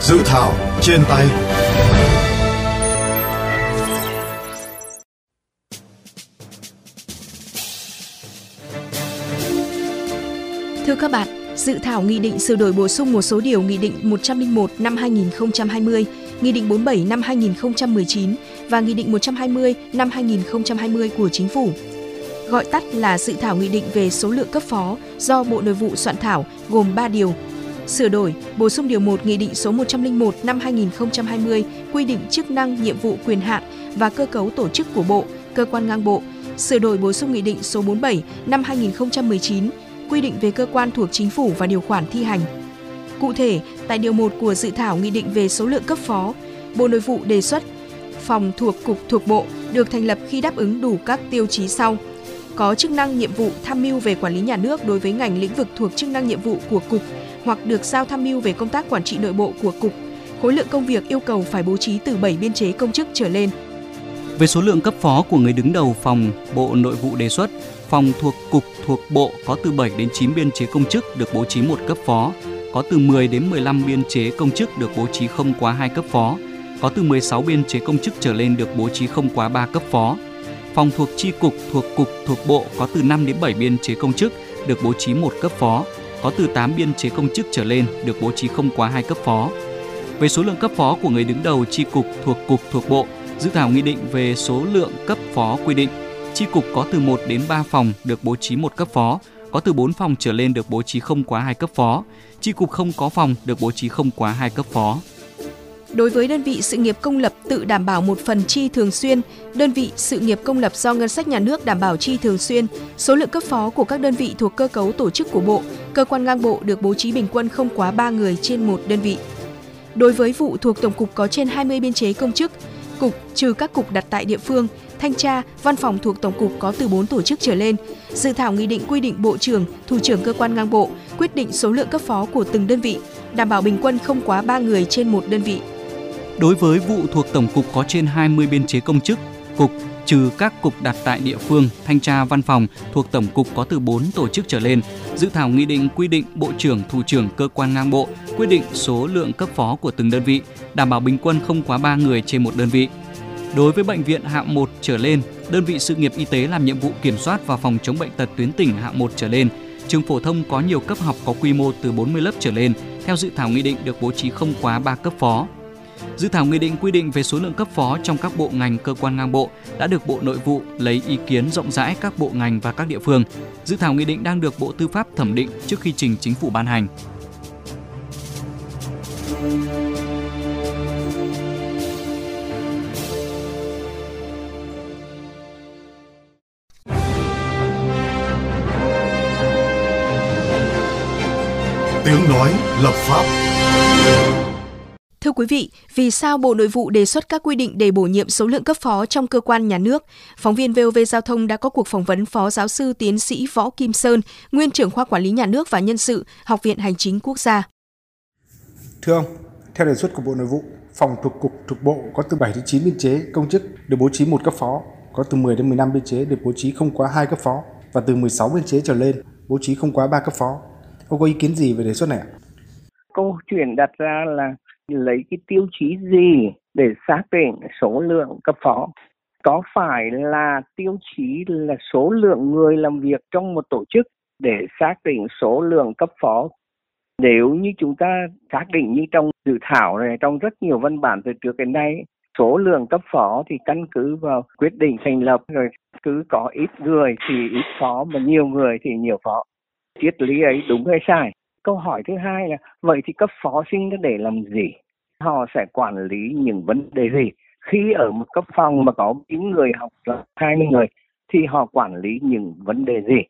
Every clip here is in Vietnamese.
Dự thảo trên tay Thưa các bạn, dự thảo nghị định sửa đổi bổ sung một số điều nghị định 101 năm 2020, nghị định 47 năm 2019 và nghị định 120 năm 2020 của Chính phủ. Gọi tắt là dự thảo nghị định về số lượng cấp phó do Bộ Nội vụ soạn thảo gồm 3 điều. Sửa đổi, bổ sung điều 1 Nghị định số 101 năm 2020 quy định chức năng, nhiệm vụ, quyền hạn và cơ cấu tổ chức của Bộ, cơ quan ngang bộ. Sửa đổi bổ sung Nghị định số 47 năm 2019 quy định về cơ quan thuộc chính phủ và điều khoản thi hành. Cụ thể, tại điều 1 của dự thảo nghị định về số lượng cấp phó, Bộ Nội vụ đề xuất phòng thuộc cục thuộc bộ được thành lập khi đáp ứng đủ các tiêu chí sau: có chức năng nhiệm vụ tham mưu về quản lý nhà nước đối với ngành lĩnh vực thuộc chức năng nhiệm vụ của cục hoặc được giao tham mưu về công tác quản trị nội bộ của cục. Khối lượng công việc yêu cầu phải bố trí từ 7 biên chế công chức trở lên. Về số lượng cấp phó của người đứng đầu phòng, Bộ Nội vụ đề xuất phòng thuộc cục thuộc bộ có từ 7 đến 9 biên chế công chức được bố trí một cấp phó, có từ 10 đến 15 biên chế công chức được bố trí không quá 2 cấp phó, có từ 16 biên chế công chức trở lên được bố trí không quá 3 cấp phó. Phòng thuộc chi cục thuộc cục thuộc bộ có từ 5 đến 7 biên chế công chức được bố trí một cấp phó, có từ 8 biên chế công chức trở lên được bố trí không quá hai cấp phó. Về số lượng cấp phó của người đứng đầu chi cục thuộc cục thuộc bộ, dự thảo nghị định về số lượng cấp phó quy định chi cục có từ 1 đến 3 phòng được bố trí một cấp phó, có từ 4 phòng trở lên được bố trí không quá hai cấp phó. Chi cục không có phòng được bố trí không quá hai cấp phó. Đối với đơn vị sự nghiệp công lập tự đảm bảo một phần chi thường xuyên, đơn vị sự nghiệp công lập do ngân sách nhà nước đảm bảo chi thường xuyên, số lượng cấp phó của các đơn vị thuộc cơ cấu tổ chức của Bộ, cơ quan ngang bộ được bố trí bình quân không quá 3 người trên một đơn vị. Đối với vụ thuộc Tổng cục có trên 20 biên chế công chức, cục trừ các cục đặt tại địa phương, thanh tra, văn phòng thuộc Tổng cục có từ 4 tổ chức trở lên. Dự thảo nghị định quy định Bộ trưởng, Thủ trưởng cơ quan ngang bộ quyết định số lượng cấp phó của từng đơn vị, đảm bảo bình quân không quá 3 người trên một đơn vị. Đối với vụ thuộc Tổng cục có trên 20 biên chế công chức, cục trừ các cục đặt tại địa phương, thanh tra văn phòng thuộc Tổng cục có từ 4 tổ chức trở lên. Dự thảo nghị định quy định Bộ trưởng, Thủ trưởng cơ quan ngang bộ quyết định số lượng cấp phó của từng đơn vị, đảm bảo bình quân không quá 3 người trên một đơn vị. Đối với bệnh viện hạng 1 trở lên, đơn vị sự nghiệp y tế làm nhiệm vụ kiểm soát và phòng chống bệnh tật tuyến tỉnh hạng 1 trở lên, trường phổ thông có nhiều cấp học có quy mô từ 40 lớp trở lên, theo dự thảo nghị định được bố trí không quá 3 cấp phó. Dự thảo nghị định quy định về số lượng cấp phó trong các bộ ngành, cơ quan ngang bộ đã được Bộ Nội vụ lấy ý kiến rộng rãi các bộ ngành và các địa phương. Dự thảo nghị định đang được Bộ Tư pháp thẩm định trước khi trình chính phủ ban hành. Tiếng nói lập pháp quý vị, vì sao Bộ Nội vụ đề xuất các quy định để bổ nhiệm số lượng cấp phó trong cơ quan nhà nước? Phóng viên VOV Giao thông đã có cuộc phỏng vấn Phó Giáo sư Tiến sĩ Võ Kim Sơn, Nguyên trưởng khoa Quản lý Nhà nước và Nhân sự, Học viện Hành chính Quốc gia. Thưa ông, theo đề xuất của Bộ Nội vụ, phòng thuộc cục thuộc bộ có từ 7 đến 9 biên chế công chức được bố trí một cấp phó, có từ 10 đến 15 biên chế được bố trí không quá 2 cấp phó và từ 16 biên chế trở lên bố trí không quá 3 cấp phó. Ông có ý kiến gì về đề xuất này ạ? Câu chuyện đặt ra là lấy cái tiêu chí gì để xác định số lượng cấp phó? Có phải là tiêu chí là số lượng người làm việc trong một tổ chức để xác định số lượng cấp phó? Nếu như chúng ta xác định như trong dự thảo này, trong rất nhiều văn bản từ trước đến nay, số lượng cấp phó thì căn cứ vào quyết định thành lập, rồi cứ có ít người thì ít phó, mà nhiều người thì nhiều phó. Triết lý ấy đúng hay sai? Câu hỏi thứ hai là, vậy thì cấp phó sinh nó để làm gì? Họ sẽ quản lý những vấn đề gì? Khi ở một cấp phòng mà có 9 người học là 20 người, thì họ quản lý những vấn đề gì?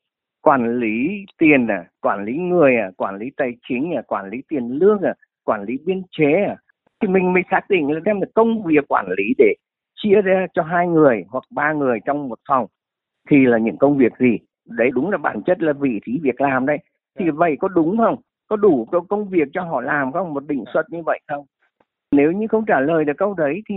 Quản lý tiền à quản lý người à quản lý tài chính à quản lý tiền lương à quản lý biên chế à? Thì mình mới xác định là đem được công việc quản lý để chia ra cho hai người hoặc ba người trong một phòng. Thì là những công việc gì? Đấy đúng là bản chất là vị trí việc làm đấy thì dạ. vậy có đúng không có đủ công việc cho họ làm không một định suất như vậy không nếu như không trả lời được câu đấy thì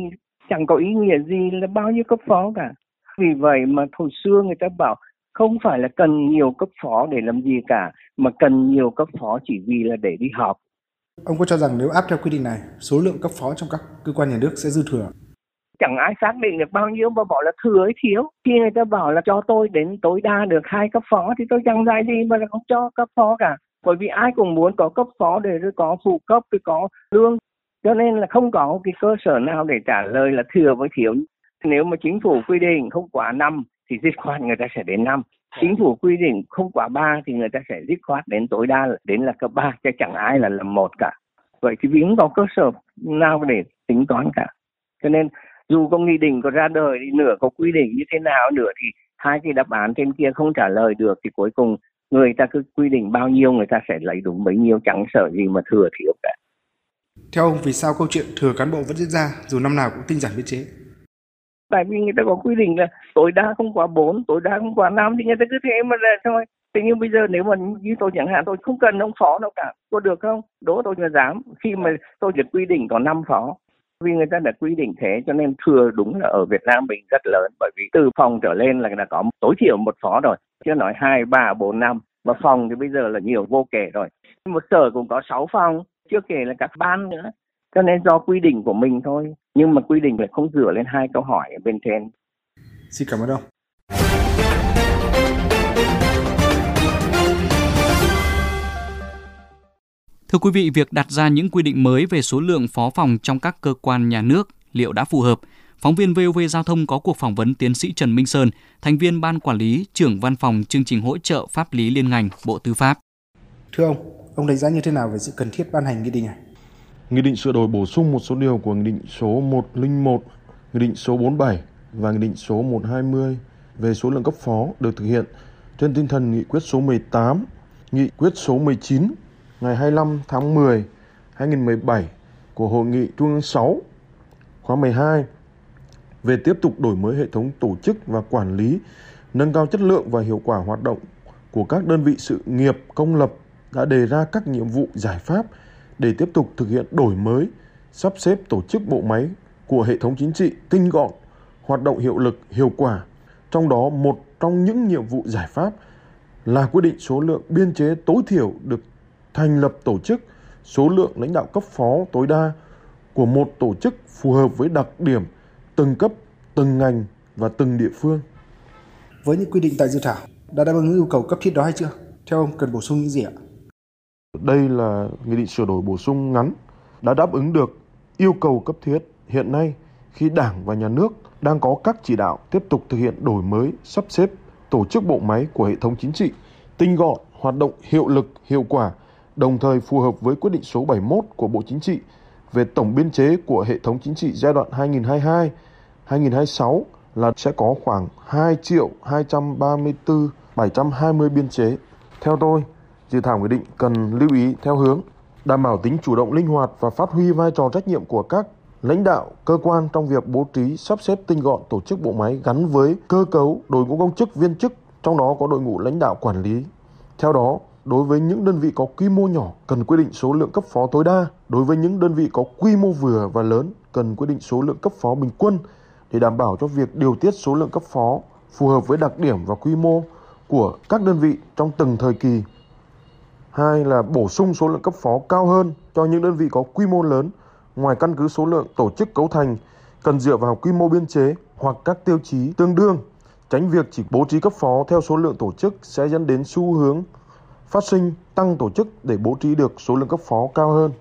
chẳng có ý nghĩa gì là bao nhiêu cấp phó cả Vì vậy mà hồi xưa người ta bảo không phải là cần nhiều cấp phó để làm gì cả, mà cần nhiều cấp phó chỉ vì là để đi họp. Ông có cho rằng nếu áp theo quy định này, số lượng cấp phó trong các cơ quan nhà nước sẽ dư thừa? Chẳng ai xác định được bao nhiêu mà bảo là thừa hay thiếu. Khi người ta bảo là cho tôi đến tối đa được hai cấp phó thì tôi chẳng dạy gì mà là không cho cấp phó cả. Bởi vì ai cũng muốn có cấp phó để rồi có phụ cấp, rồi có lương. Cho nên là không có cái cơ sở nào để trả lời là thừa với thiếu. Nếu mà chính phủ quy định không quá năm thì dứt khoát người ta sẽ đến năm chính phủ quy định không quá ba thì người ta sẽ dứt khoát đến tối đa đến là cấp ba chứ chẳng ai là làm một cả vậy thì vì không có cơ sở nào để tính toán cả cho nên dù có nghị định có ra đời đi nữa có quy định như thế nào nữa thì hai cái đáp án trên kia không trả lời được thì cuối cùng người ta cứ quy định bao nhiêu người ta sẽ lấy đúng bấy nhiêu chẳng sợ gì mà thừa thiếu cả. Theo ông vì sao câu chuyện thừa cán bộ vẫn diễn ra dù năm nào cũng tinh giản biên chế? Tại vì người ta có quy định là tối đa không quá 4, tối đa không quá 5 thì người ta cứ thế mà là thôi thế nhưng bây giờ nếu mà như tôi chẳng hạn tôi không cần ông phó đâu cả. Có được không? Đố tôi là dám. Khi mà tôi được quy định có 5 phó vì người ta đã quy định thế cho nên thừa đúng là ở Việt Nam mình rất lớn, bởi vì từ phòng trở lên là đã có tối thiểu một phó rồi, chưa nói hai, ba, bốn, năm, mà phòng thì bây giờ là nhiều vô kể rồi. Một sở cũng có sáu phòng, chưa kể là các ban nữa, cho nên do quy định của mình thôi, nhưng mà quy định lại không dựa lên hai câu hỏi ở bên trên. Xin cảm ơn ông. Thưa quý vị, việc đặt ra những quy định mới về số lượng phó phòng trong các cơ quan nhà nước liệu đã phù hợp? Phóng viên VOV Giao thông có cuộc phỏng vấn tiến sĩ Trần Minh Sơn, thành viên Ban Quản lý, trưởng văn phòng chương trình hỗ trợ pháp lý liên ngành Bộ Tư pháp. Thưa ông, ông đánh giá như thế nào về sự cần thiết ban hành nghị định này? Nghị định sửa đổi bổ sung một số điều của Nghị định số 101, Nghị định số 47 và Nghị định số 120 về số lượng cấp phó được thực hiện trên tinh thần Nghị quyết số 18, Nghị quyết số 19 ngày 25 tháng 10 2017 của Hội nghị Trung ương 6 khóa 12 về tiếp tục đổi mới hệ thống tổ chức và quản lý, nâng cao chất lượng và hiệu quả hoạt động của các đơn vị sự nghiệp công lập đã đề ra các nhiệm vụ giải pháp để tiếp tục thực hiện đổi mới, sắp xếp tổ chức bộ máy của hệ thống chính trị tinh gọn, hoạt động hiệu lực, hiệu quả. Trong đó một trong những nhiệm vụ giải pháp là quyết định số lượng biên chế tối thiểu được thành lập tổ chức, số lượng lãnh đạo cấp phó tối đa của một tổ chức phù hợp với đặc điểm từng cấp, từng ngành và từng địa phương. Với những quy định tại dự thảo đã đáp ứng yêu cầu cấp thiết đó hay chưa? Theo ông cần bổ sung những gì ạ? Đây là nghị định sửa đổi bổ sung ngắn đã đáp ứng được yêu cầu cấp thiết hiện nay khi Đảng và Nhà nước đang có các chỉ đạo tiếp tục thực hiện đổi mới, sắp xếp tổ chức bộ máy của hệ thống chính trị, tinh gọn, hoạt động hiệu lực, hiệu quả, đồng thời phù hợp với quyết định số 71 của Bộ Chính trị về tổng biên chế của hệ thống chính trị giai đoạn 2022-2026 là sẽ có khoảng 2 triệu 234 720 biên chế. Theo tôi, dự thảo nghị định cần lưu ý theo hướng đảm bảo tính chủ động linh hoạt và phát huy vai trò trách nhiệm của các lãnh đạo cơ quan trong việc bố trí sắp xếp tinh gọn tổ chức bộ máy gắn với cơ cấu đội ngũ công chức viên chức trong đó có đội ngũ lãnh đạo quản lý theo đó đối với những đơn vị có quy mô nhỏ cần quy định số lượng cấp phó tối đa. Đối với những đơn vị có quy mô vừa và lớn cần quy định số lượng cấp phó bình quân. Để đảm bảo cho việc điều tiết số lượng cấp phó phù hợp với đặc điểm và quy mô của các đơn vị trong từng thời kỳ. Hai là bổ sung số lượng cấp phó cao hơn cho những đơn vị có quy mô lớn, ngoài căn cứ số lượng tổ chức cấu thành, cần dựa vào quy mô biên chế hoặc các tiêu chí tương đương, tránh việc chỉ bố trí cấp phó theo số lượng tổ chức sẽ dẫn đến xu hướng phát sinh tăng tổ chức để bố trí được số lượng cấp phó cao hơn.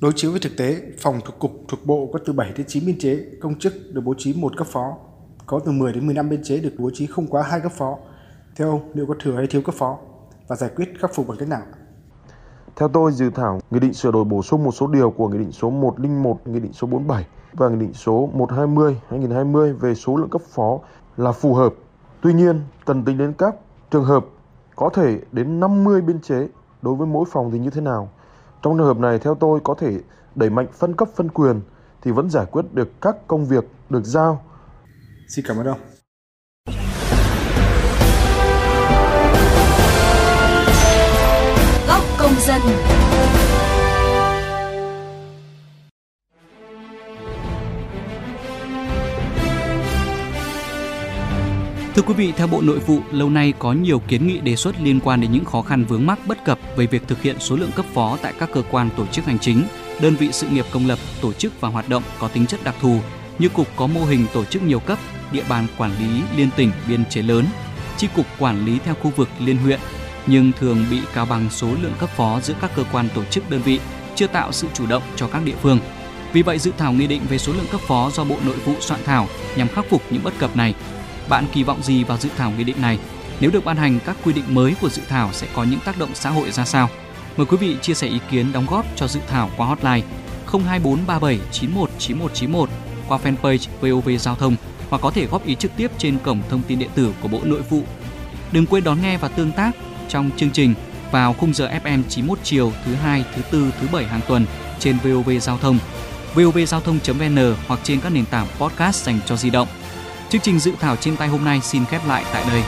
Đối chiếu với thực tế, phòng thuộc cục thuộc bộ có từ 7 đến 9 biên chế, công chức được bố trí một cấp phó, có từ 10 đến 15 biên chế được bố trí không quá hai cấp phó. Theo ông, liệu có thừa hay thiếu cấp phó? và giải quyết khắc phục bằng cách nào? Theo tôi, dự thảo Nghị định sửa đổi bổ sung một số điều của Nghị định số 101, Nghị định số 47 và Nghị định số 120-2020 về số lượng cấp phó là phù hợp. Tuy nhiên, cần tính đến các trường hợp có thể đến 50 biên chế đối với mỗi phòng thì như thế nào. Trong trường hợp này, theo tôi, có thể đẩy mạnh phân cấp phân quyền thì vẫn giải quyết được các công việc được giao. Xin cảm ơn ông. dân. Thưa quý vị, theo Bộ Nội vụ, lâu nay có nhiều kiến nghị đề xuất liên quan đến những khó khăn vướng mắc bất cập về việc thực hiện số lượng cấp phó tại các cơ quan tổ chức hành chính, đơn vị sự nghiệp công lập, tổ chức và hoạt động có tính chất đặc thù như cục có mô hình tổ chức nhiều cấp, địa bàn quản lý liên tỉnh biên chế lớn, chi cục quản lý theo khu vực liên huyện nhưng thường bị cao bằng số lượng cấp phó giữa các cơ quan tổ chức đơn vị, chưa tạo sự chủ động cho các địa phương. Vì vậy, dự thảo nghị định về số lượng cấp phó do Bộ Nội vụ soạn thảo nhằm khắc phục những bất cập này. Bạn kỳ vọng gì vào dự thảo nghị định này? Nếu được ban hành, các quy định mới của dự thảo sẽ có những tác động xã hội ra sao? Mời quý vị chia sẻ ý kiến đóng góp cho dự thảo qua hotline 02437 919191 qua fanpage VOV Giao thông hoặc có thể góp ý trực tiếp trên cổng thông tin điện tử của Bộ Nội vụ. Đừng quên đón nghe và tương tác trong chương trình vào khung giờ FM 91 chiều thứ hai, thứ tư, thứ bảy hàng tuần trên VOV Giao thông, vovgiao thông.vn hoặc trên các nền tảng podcast dành cho di động. Chương trình dự thảo trên tay hôm nay xin khép lại tại đây.